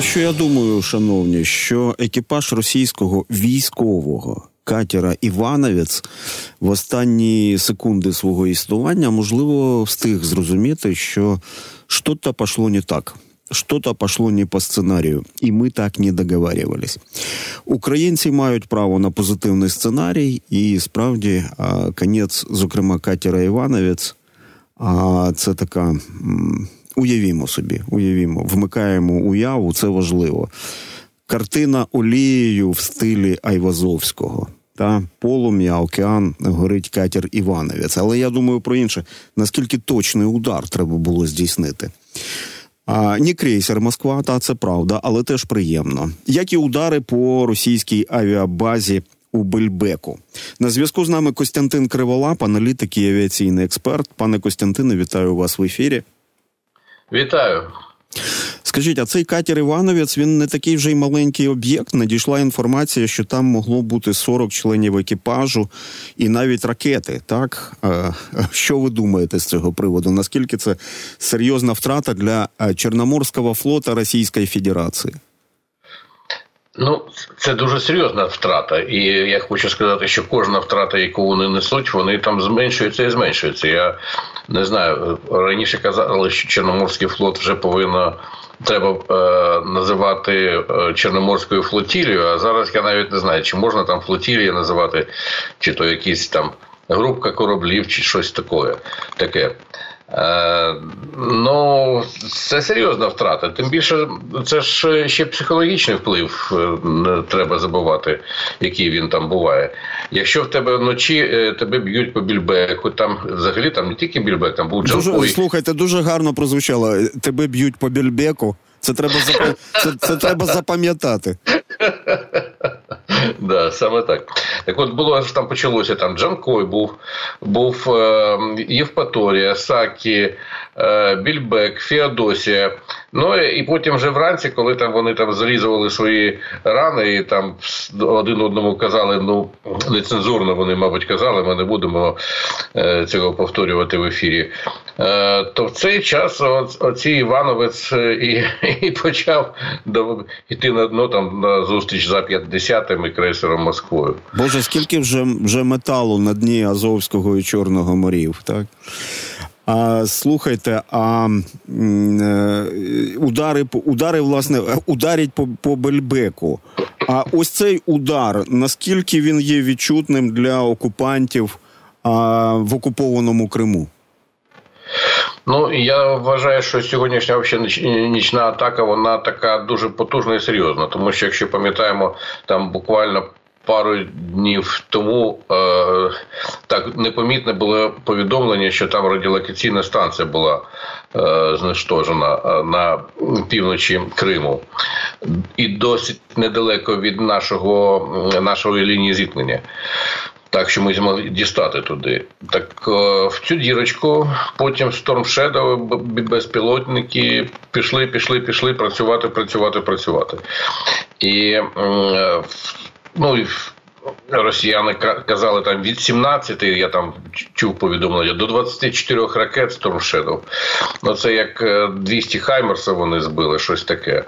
От що я думаю, шановні, що екіпаж російського військового катера Івановець в останні секунди свого існування можливо встиг зрозуміти, що щось пішло не так. Что-то пошло не по сценарію, і ми так не договарювались. Українці мають право на позитивний сценарій, і справді конець, зокрема, катера Івановець, це така. Уявімо собі, уявімо, вмикаємо уяву, це важливо. Картина олією в стилі Айвазовського. Та полум'я, океан, горить катер Івановець. Але я думаю про інше, наскільки точний удар треба було здійснити. А, Не крейсер Москва, та це правда, але теж приємно. Як і удари по російській авіабазі у Бельбеку. На зв'язку з нами Костянтин Криволап, аналітик і авіаційний експерт. Пане Костянтине, вітаю вас в ефірі. Вітаю. Скажіть, а цей катер Івановець він не такий вже й маленький об'єкт. Надійшла інформація, що там могло бути 40 членів екіпажу і навіть ракети. Так що ви думаєте з цього приводу? Наскільки це серйозна втрата для Чорноморського флота Російської Федерації? Ну, це дуже серйозна втрата, і я хочу сказати, що кожна втрата, яку вони несуть, вони там зменшуються і зменшуються. Я не знаю, раніше казали, що Чорноморський флот вже повинно треба е, називати е, Чорноморською флотілією. А зараз я навіть не знаю, чи можна там флотілія називати, чи то якісь там групка кораблів, чи щось таке. таке. Е, ну, це серйозна втрата. Тим більше, це ж ще психологічний вплив е, не треба забувати, який він там буває. Якщо в тебе вночі е, тебе б'ють по більбеку, там взагалі там не тільки більбек, там був Дуже, Слухайте, дуже гарно прозвучало. Тебе б'ють по більбеку. Це треба це, це треба запам'ятати. Да, саме так. Так от було там почалося там Джанкой був, був е, Євпаторія, Сакі, е, Більбек, Феодосія. Ну і потім вже вранці, коли там вони там залізували свої рани, і там один одному казали, ну нецензурно вони, мабуть, казали, ми не будемо е, цього повторювати в ефірі. Е, то в цей час оцій Івановець е, і і почав йти на дно там на зустріч за 50-ми крейсером Москвою. Боже, скільки вже вже металу на дні Азовського і Чорного морів, так? А слухайте, а е, удари удари, власне, ударять по по Бельбеку. А ось цей удар, наскільки він є відчутним для окупантів а, в окупованому Криму? Ну я вважаю, що сьогоднішня взагалі нічна атака вона така дуже потужна і серйозна. Тому що, якщо пам'ятаємо, там буквально пару днів тому е, так непомітне було повідомлення, що там радіолокаційна станція була е, знищена е, на півночі Криму, і досить недалеко від нашого нашої лінії зіткнення. Так, що ми змогли дістати туди. Так е, в цю дірочку потім Storm Shadow, безпілотники пішли, пішли, пішли працювати, працювати, працювати. І е, ну, Росіяни казали там від 17, я там чув повідомлення, до 24 ракет Shadow. Ну це як 200 е, Хаймерса вони збили, щось таке.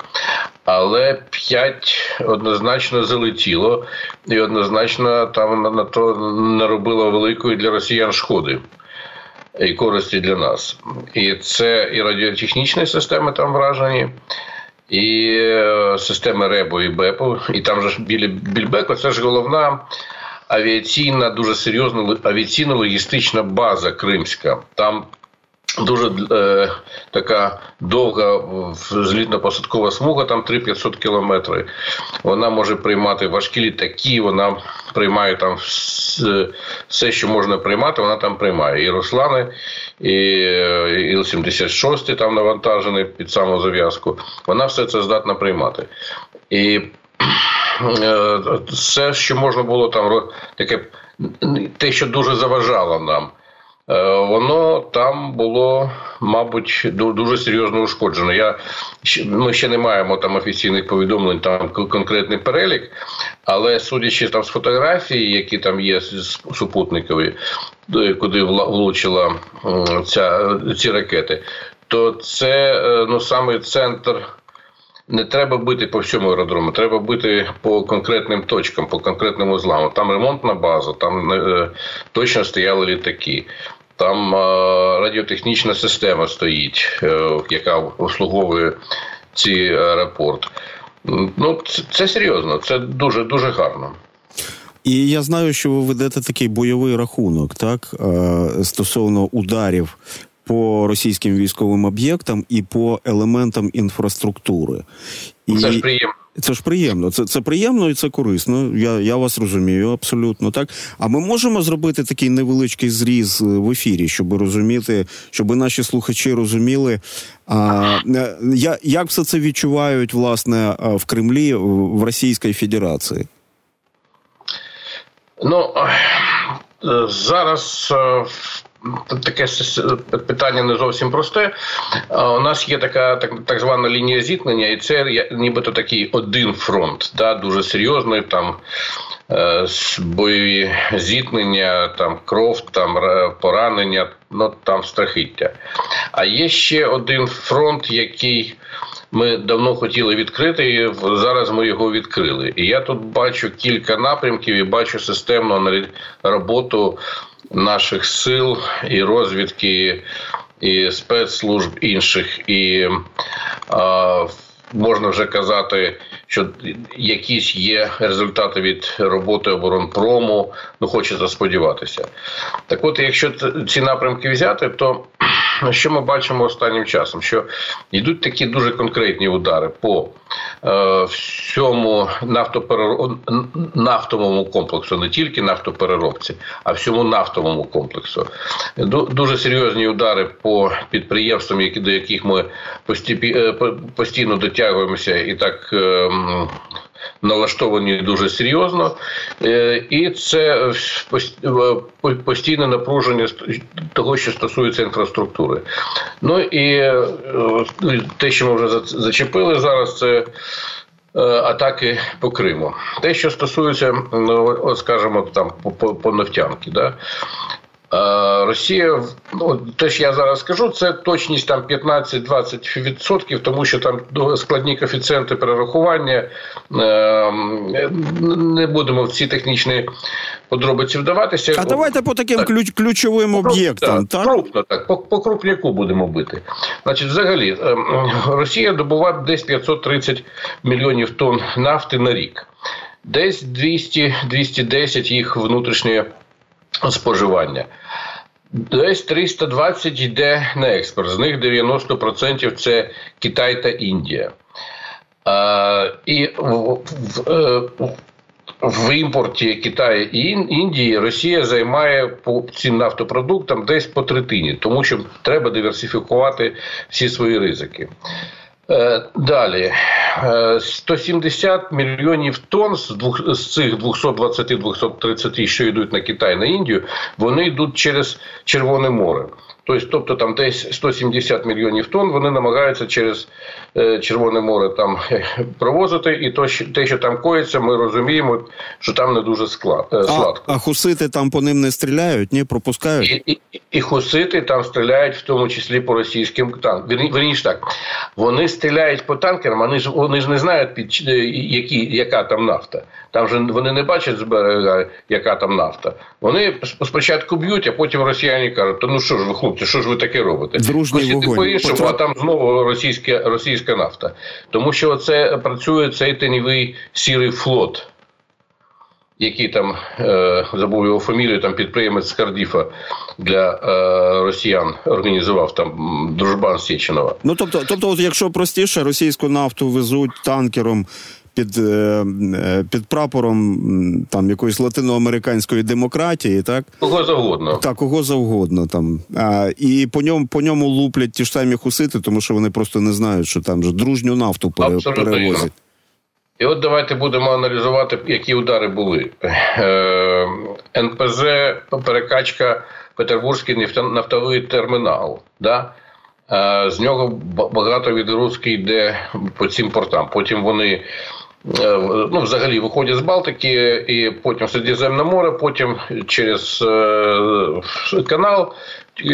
Але 5 однозначно залетіло, і однозначно там на то наробило великої для росіян шкоди. І користі для нас. І це і радіотехнічні системи там вражені, і е, системи РЕБО і БЕПу, і там же біля Більбеку це ж головна авіаційна, дуже серйозна авіаційно-логістична база Кримська. Там Дуже е, така довга злітно-посадкова смуга, там 3-500 кілометрів. Вона може приймати важкі літаки, вона приймає там все, що можна приймати, вона там приймає. І Руслани, і Іл-76 там навантажений під саму зав'язку. Вона все це здатна приймати. І е, все, що можна було там, таке те, що дуже заважало нам. Е, воно там було, мабуть, дуже серйозно ушкоджено. Я, Ми ще не маємо там офіційних повідомлень, там конкретний перелік, але судячи там з фотографії, які там є супутникові, куди влучила ця, ці ракети, то це е, ну, саме центр не треба бити по всьому аеродрому, треба бити по конкретним точкам, по конкретним узлам. Там ремонтна база, там е, точно стояли літаки. Там радіотехнічна система стоїть, яка обслуговує ці аеропорт. Ну, це серйозно, це дуже дуже гарно. І я знаю, що ви ведете такий бойовий рахунок, так стосовно ударів по російським військовим об'єктам і по елементам інфраструктури. І... Це ж приємно. Це ж приємно. Це це приємно і це корисно. Я я вас розумію абсолютно так. А ми можемо зробити такий невеличкий зріз в ефірі, щоб розуміти, щоб наші слухачі розуміли, а, як все це відчувають власне в Кремлі в Російській Федерації. Ну зараз е, таке питання не зовсім просте. У нас є така так так звана лінія зіткнення, і це нібито такий один фронт, да, дуже серйозний там. Е, бойові зіткнення, там кров, там поранення, ну там страхіття. А є ще один фронт, який ми давно хотіли відкрити, і зараз ми його відкрили. І я тут бачу кілька напрямків і бачу системну роботу наших сил і розвідки, і спецслужб інших, і е, можна вже казати, що якісь є результати від роботи оборонпрому. Ну хочеться сподіватися. Так, от, якщо ці напрямки взяти, то що ми бачимо останнім часом? Що йдуть такі дуже конкретні удари по е, всьому нафтоперероб... нафтовому комплексу, не тільки нафтопереробці, а всьому нафтовому комплексу. Дуже серйозні удари по підприємствам, які до яких ми е, постійно дотягуємося і так. Е, налаштовані дуже серйозно, е, і це е, постійне напруження того, що стосується інфраструктури. Ну і е, те, що ми вже зачепили зараз, це. Атаки по Криму. Те, що стосується, ну, скажімо, там по, по нефтянки, да? Росія, ну те, що я зараз скажу, це точність там 15-20%, тому що там складні коефіцієнти перерахування. Ем, не будемо в ці технічні подробиці вдаватися. А давайте по таким так. ключовим об'єктам. Так, так? Крупно так, по, по крупняку будемо бити. Значить, взагалі, ем, Росія добуває десь 530 мільйонів тонн нафти на рік. Десь 200-210 їх внутрішнє споживання. Десь 320 йде на експорт. З них 90% це Китай та Індія. А, І в, в, е, в імпорті Китаю і Індії Росія займає по цим нафтопродуктам десь по третині, тому що треба диверсифікувати всі свої ризики. Е, далі 170 е, мільйонів тонн з двох з цих 220-230, що йдуть на Китай на Індію, вони йдуть через Червоне море. Тобто, тобто там десь 170 мільйонів тонн вони намагаються через е, Червоне море там провозити, і то, що, те, що там коїться, ми розуміємо, що там не дуже склад, е, сладко. А, а хусити там по ним не стріляють, ні, пропускають? І, і, і хусити там стріляють, в тому числі по російським танкам. Верніше так, вони стріляють по танкерам, вони ж вони ж не знають, під е, які, яка там нафта. Там же вони не бачать з берега, яка там нафта. Вони спочатку б'ють, а потім росіяни кажуть, то ну що ж ви хлопці, що ж ви таке робите? Дружній вогонь. по іншому, а там знову російська російська нафта. Тому що це працює цей тенівий сірий флот. Який там е, забув його фамілію, там підприємець з Кардіфа для е, росіян організував там дружбан Сєчинова. Ну тобто, тобто, от якщо простіше, російську нафту везуть танкером під е, е, під прапором там якоїсь латиноамериканської демократії, так кого завгодно, так кого завгодно там. А, І по ньому по ньому луплять ті ж самі хусити, тому що вони просто не знають, що там же дружню нафту пере, перевозять. І от давайте будемо аналізувати, які удари були. Е, НПЗ, перекачка, Петербурзький нафтовий термінал. Да? З нього багато від русський йде по цим портам. Потім вони Е, ну, взагалі виходять з Балтики, і потім Середземне море, потім через е, канал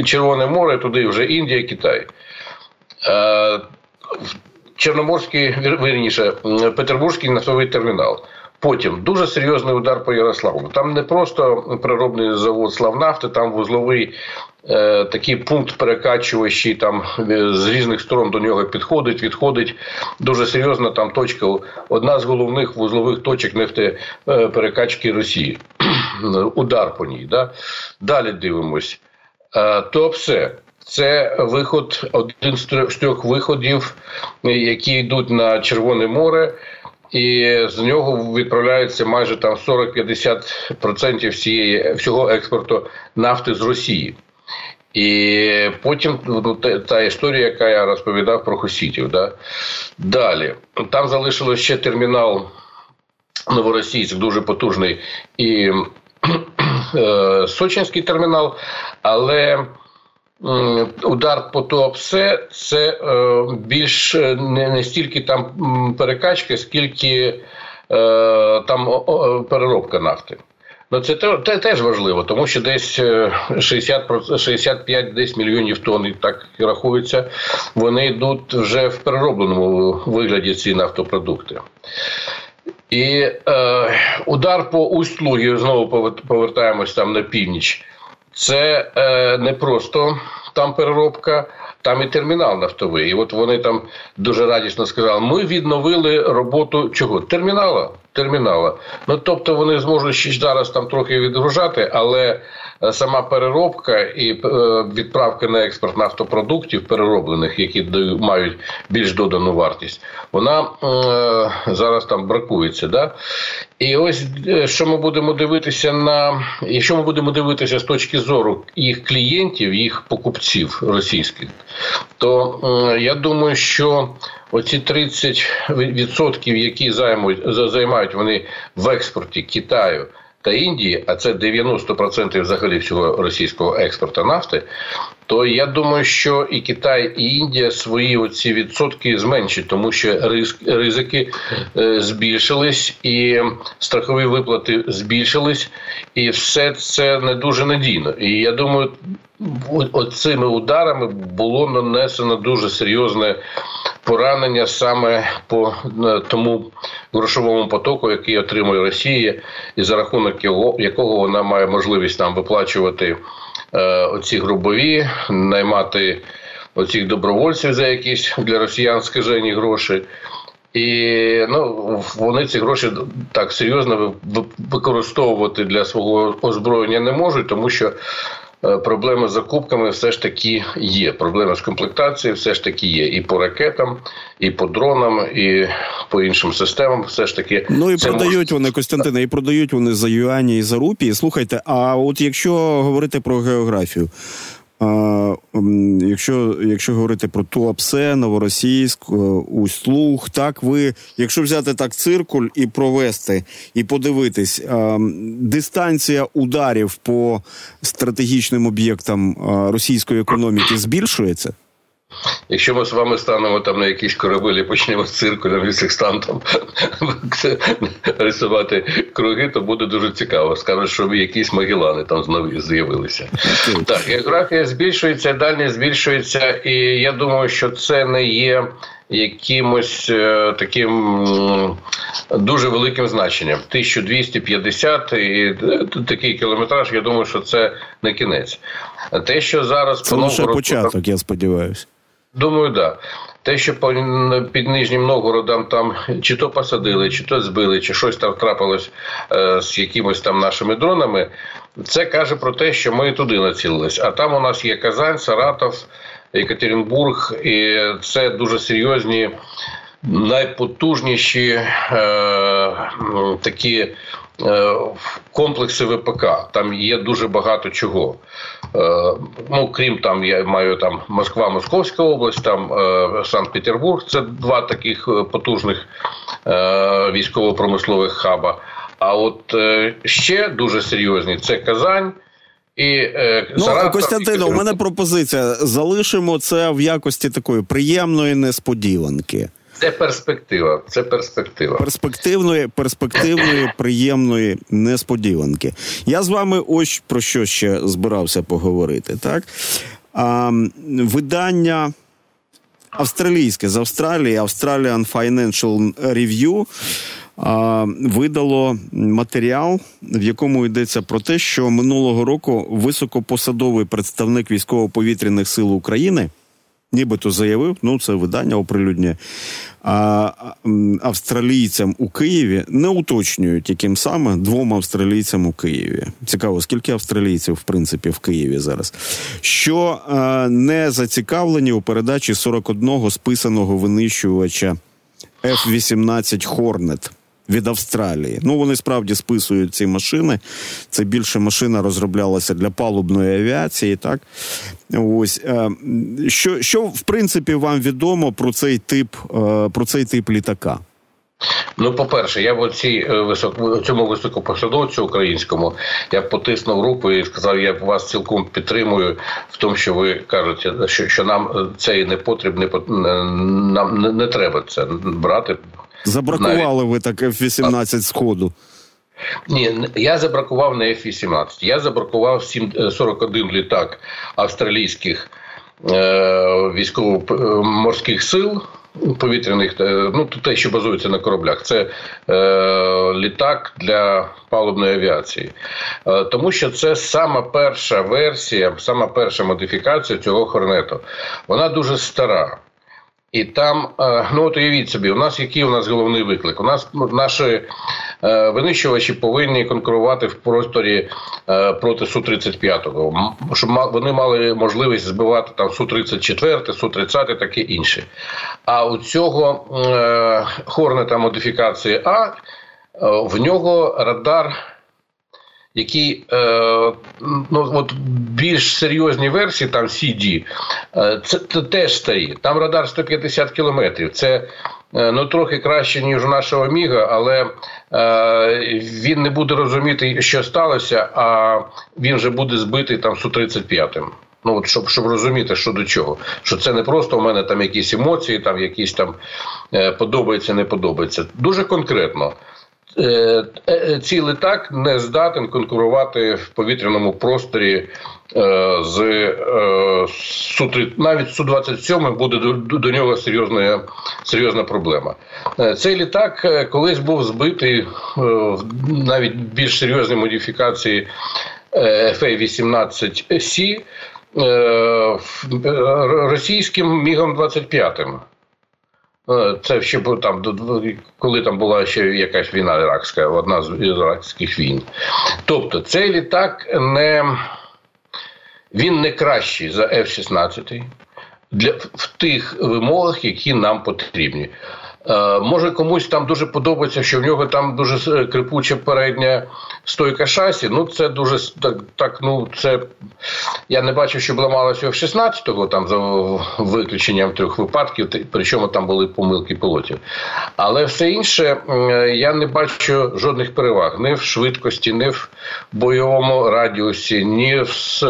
Червоне море, туди вже Індія, Китай. Е, Чорноморський вірніше, Петербурзький нафтовий термінал. Потім дуже серйозний удар по Ярославу. Там не просто природний завод Славнафти, там вузловий е, такий пункт перекачувачі, там е, з різних сторон до нього підходить, відходить. Дуже серйозна там точка. Одна з головних вузлових точок нефтеперекачки Росії. Удар по ній. Да? Далі дивимось. Е, то все. Це виход, один з трьох виходів, які йдуть на Червоне море і з нього відправляється майже там 40-50% всієї всього експорту нафти з Росії. І потім ну, та, історія, яка я розповідав про хусітів. Да? Далі там залишилось ще термінал Новоросійськ, дуже потужний і е, Сочинський термінал, але Удар по ТОПСЕ це е, більш е, не, не стільки там перекачки, скільки е, там переробка нафти. Ну, це теж важливо, тому що десь 60, 65 десь мільйонів тонн, і так рахується, вони йдуть вже в переробленому вигляді ці нафтопродукти. І е, удар по Усть-Лугі, знову повертаємось там на північ. Це е, не просто там переробка, там і термінал нафтовий. І от вони там дуже радісно сказали: ми відновили роботу чого? Термінала. Термінала. Ну тобто вони зможуть ще зараз там трохи відгружати, але е, сама переробка і е, відправка на експорт нафтопродуктів перероблених, які мають більш додану вартість, вона е, зараз там бракується. Да? І ось що ми будемо дивитися на якщо ми будемо дивитися з точки зору їх клієнтів, їх покупців російських, то я думаю, що оці 30%, які займають займають вони в експорті Китаю та Індії, а це 90% взагалі всього російського експорту нафти, то я думаю, що і Китай, і Індія свої оці відсотки зменшать, тому що ризики е, збільшились, і страхові виплати збільшились, і все це не дуже надійно. І я думаю, оцими ударами було нанесено дуже серйозне поранення саме по е, тому грошовому потоку, який отримує Росія, і за рахунок якого вона має можливість нам виплачувати оці грубові, наймати оцих добровольців за якісь для росіян скажені гроші. І ну, вони ці гроші так серйозно використовувати для свого озброєння не можуть, тому що Е, проблеми з закупками все ж таки є. Проблеми з комплектацією все ж таки є. І по ракетам, і по дронам, і по іншим системам. Все ж таки ну і продають може... вони Костянтина, і продають вони за юані і за рупії. Слухайте, а от якщо говорити про географію. Якщо якщо говорити про Туапсе, Новоросійськ, е, Усть-Луг, так ви, якщо взяти так циркуль і провести, і подивитись, дистанція ударів по стратегічним об'єктам російської економіки збільшується? Якщо ми з вами станемо там на якісь корабелі, почнемо з циркулем і секстантом рисувати круги, то буде дуже цікаво. Скажуть, що якісь магілани там знову з'явилися. Так, географія збільшується, дальність збільшується, і я думаю, що це не є. Якимось е, таким дуже великим значенням 1250 і такий кілометраж. Я думаю, що це не кінець. Те, що зараз це лише початок, я сподіваюся. Думаю, да. Те, що під Нижнім Новгородом там чи то посадили, чи то збили, чи щось там трапилось е, з якимось там нашими дронами, це каже про те, що ми туди націлились. А там у нас є Казань, Саратов, Екатеринбург, і це дуже серйозні, найпотужніші е, такі. Е, комплекси ВПК. Там є дуже багато чого. Е, ну, Крім там, я маю там Москва, Московська область, там е, Санкт-Петербург це два таких потужних військово-промислових хаба. А от ще дуже серйозні це Казань. І ну, Саратов, Костянтино, у мене пропозиція. Залишимо це в якості такої приємної несподіванки. Це перспектива. Це перспектива перспективної, перспективної, приємної несподіванки. Я з вами ось про що ще збирався поговорити. Так а, видання австралійське з Австралії, Australian Financial Review видало матеріал, в якому йдеться про те, що минулого року високопосадовий представник військово-повітряних сил України нібито заявив, ну це видання оприлюднює, а австралійцям у Києві не уточнюють, яким саме двом австралійцям у Києві. Цікаво, скільки австралійців в принципі в Києві зараз, що а, не зацікавлені у передачі 41 списаного винищувача F-18 Хорнет від Австралії. Ну вони справді списують ці машини. Це більше машина розроблялася для палубної авіації. Так ось е, що, що в принципі вам відомо про цей тип е, про цей тип літака. Ну, по-перше, я в цій е, висок... цьому високопосадовцю українському я потиснув руку і сказав, я вас цілком підтримую в тому, що ви кажете, що що нам це не потрібно, нам не, не треба це брати. Забракували Навіть. ви так F-18 з ходу. Ні, я забракував не F-18. Я забракував 41 літак австралійських е, військово-морських сил повітряних, е, ну те, що базується на кораблях, це е, літак для палубної авіації, е, тому що це сама перша версія, сама перша модифікація цього хорнету. Вона дуже стара. І там, е, ну от уявіть собі, у нас який у нас головний виклик? У нас наші е, винищувачі повинні конкурувати в просторі е, проти су 35 щоб вони мали можливість збивати там су 34 су 30 таке інше. А у цього хорнета модифікації А в нього радар які е, ну, от більш серйозні версії, там CD, е, це, це теж старі. Там радар 150 кілометрів. Це е, ну, трохи краще, ніж у нашого Міга, але е, він не буде розуміти, що сталося, а він вже буде збитий там Су-35. Ну, от, щоб щоб розуміти, що до чого. Що це не просто у мене там якісь емоції, там якісь там е, подобається, не подобається. Дуже конкретно. Е, е, літак не здатен конкурувати в повітряному просторі е, з су навіть су 27 буде до, нього серйозна серйозна проблема. Цей літак колись був збитий в навіть більш серйозній модифікації FA-18C російським мігом 25 Е, це ще там коли там була ще якась війна іракська, одна з іракських війн. Тобто цей літак не він не кращий за F-16 для в тих вимогах, які нам потрібні. Е, може комусь там дуже подобається, що в нього там дуже крипуча передня стойка шасі. Ну це дуже так. так ну це я не бачу, що ламалося в 16-го, там за виключенням трьох випадків, причому там були помилки пілотів. Але все інше я не бачу жодних переваг ні в швидкості, ні в бойовому радіусі, ні в,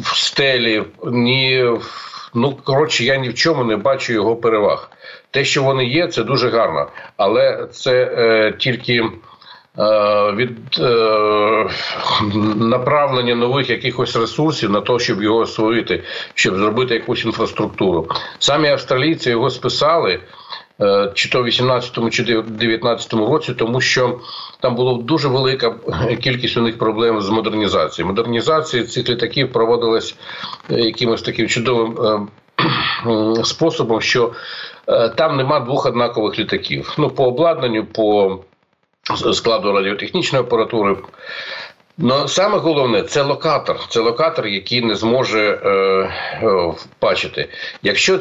в стелі, ні в. Ну, коротше, я ні в чому не бачу його переваг. Те, що вони є, це дуже гарно, але це е, тільки е, від е, направлення нових якихось ресурсів на те, щоб його освоїти, щоб зробити якусь інфраструктуру. Самі австралійці його списали. Е, чи то в 18-му, чи 19-му році, тому що там була дуже велика кількість у них проблем з модернізацією. Модернізація цих літаків проводилась е, якимось таким чудовим е, способом, що там нема двох однакових літаків. Ну, по обладнанню, по складу радіотехнічної апаратури. Ну, саме головне це локатор. Це локатор, який не зможе е, е, бачити. Якщо е,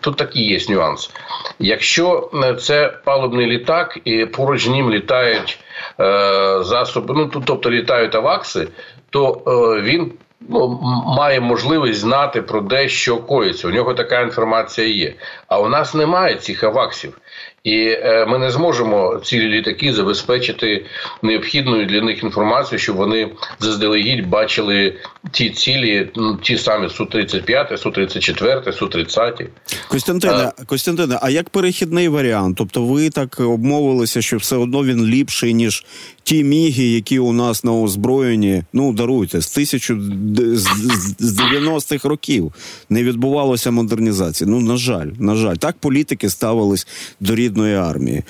тут такий є нюанс, якщо е, це палубний літак, і поруч з ним літають е, засоби, ну тобто літають авакси, то е, він ну, має можливість знати про де що коїться. У нього така інформація є. А у нас немає цих аваксів. І е, ми не зможемо ці літаки забезпечити необхідною для них інформацією, щоб вони заздалегідь бачили ті цілі, ну ті самі су 35 су 34 су 30 Костянтине, а, Костянтине, а як перехідний варіант? Тобто, ви так обмовилися, що все одно він ліпший ніж ті міги, які у нас на озброєнні, ну даруйте, з тисячу з 90-х років не відбувалося модернізації. Ну на жаль, на жаль, так політики ставились до рідної армії.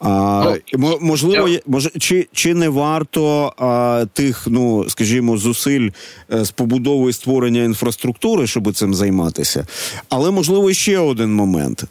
А, ну, Можливо, може, чи чи не варто а, тих, ну скажімо, зусиль е, з побудови і створення інфраструктури, щоб цим займатися? Але можливо ще один момент.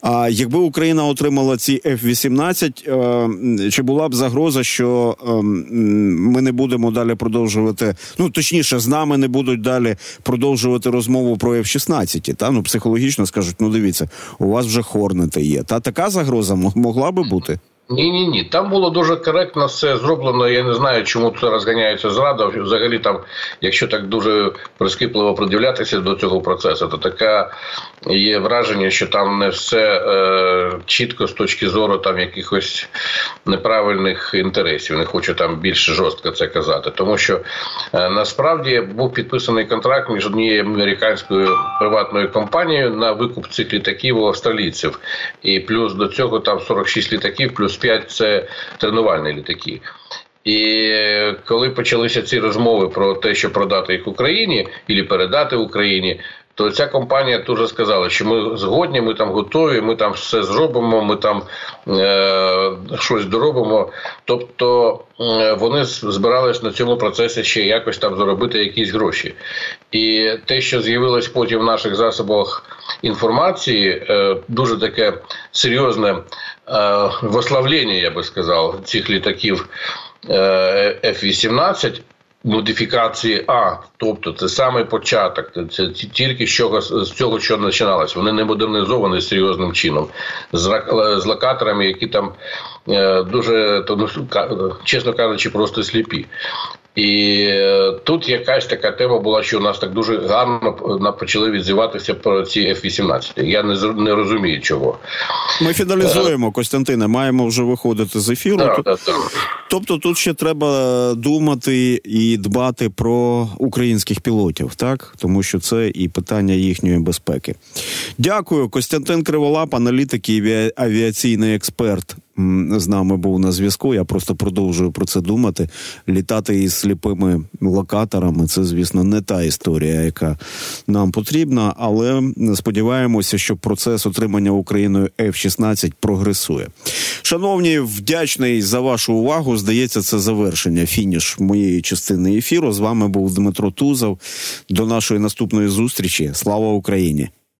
А якби Україна отримала ці F-18, е, чи була б загроза, що е, ми не будемо далі продовжувати? Ну точніше, з нами не будуть далі продовжувати розмову про F-16, Та ну психологічно скажуть: ну дивіться, у вас вже хорнети є. Та така загроза могла би бути. Ні, ні, ні. Там було дуже коректно все зроблено. Я не знаю, чому це розганяється зрада. Взагалі, там, якщо так дуже прискіпливо придивлятися до цього процесу, то таке є враження, що там не все е, чітко з точки зору там якихось неправильних інтересів. Не хочу там більш жорстко це казати, тому що е, насправді був підписаний контракт між однією американською приватною компанією на викуп цих літаків у австралійців, і плюс до цього там 46 літаків, плюс 5 – це тренувальні літаки. І коли почалися ці розмови про те, що продати їх Україні і передати Україні, то ця компанія дуже сказала, що ми згодні, ми там готові, ми там все зробимо, ми там е, щось доробимо. Тобто е, вони збирались на цьому процесі ще якось там заробити якісь гроші. І те, що з'явилось потім в наших засобах інформації, е, дуже таке серйозне е, висловлення, я би сказав, цих літаків е, F-18, модифікації А, тобто це саме початок, це тільки чого з цього, що починалося. Вони не модернізовані серйозним чином, з з локаторами, які там е, дуже ну, чесно кажучи, просто сліпі. І е, тут якась така тема була, що у нас так дуже гарно почали відзиватися про ці F-18. Я не не розумію чого. Ми фіналізуємо, Костянтине, маємо вже виходити з ефіру. Так, так, так. Тобто тут ще треба думати і дбати про українських пілотів, так? Тому що це і питання їхньої безпеки. Дякую, Костянтин Криволап, аналітик і авіаційний експерт з нами був на зв'язку. Я просто продовжую про це думати. Літати із сліпими локаторами це, звісно, не та історія, яка нам потрібна, але сподіваємося, що процес отримання Україною F-16 прогресує. Шановні, вдячний за вашу увагу. Здається, це завершення. Фініш моєї частини ефіру. З вами був Дмитро Тузов. До нашої наступної зустрічі. Слава Україні!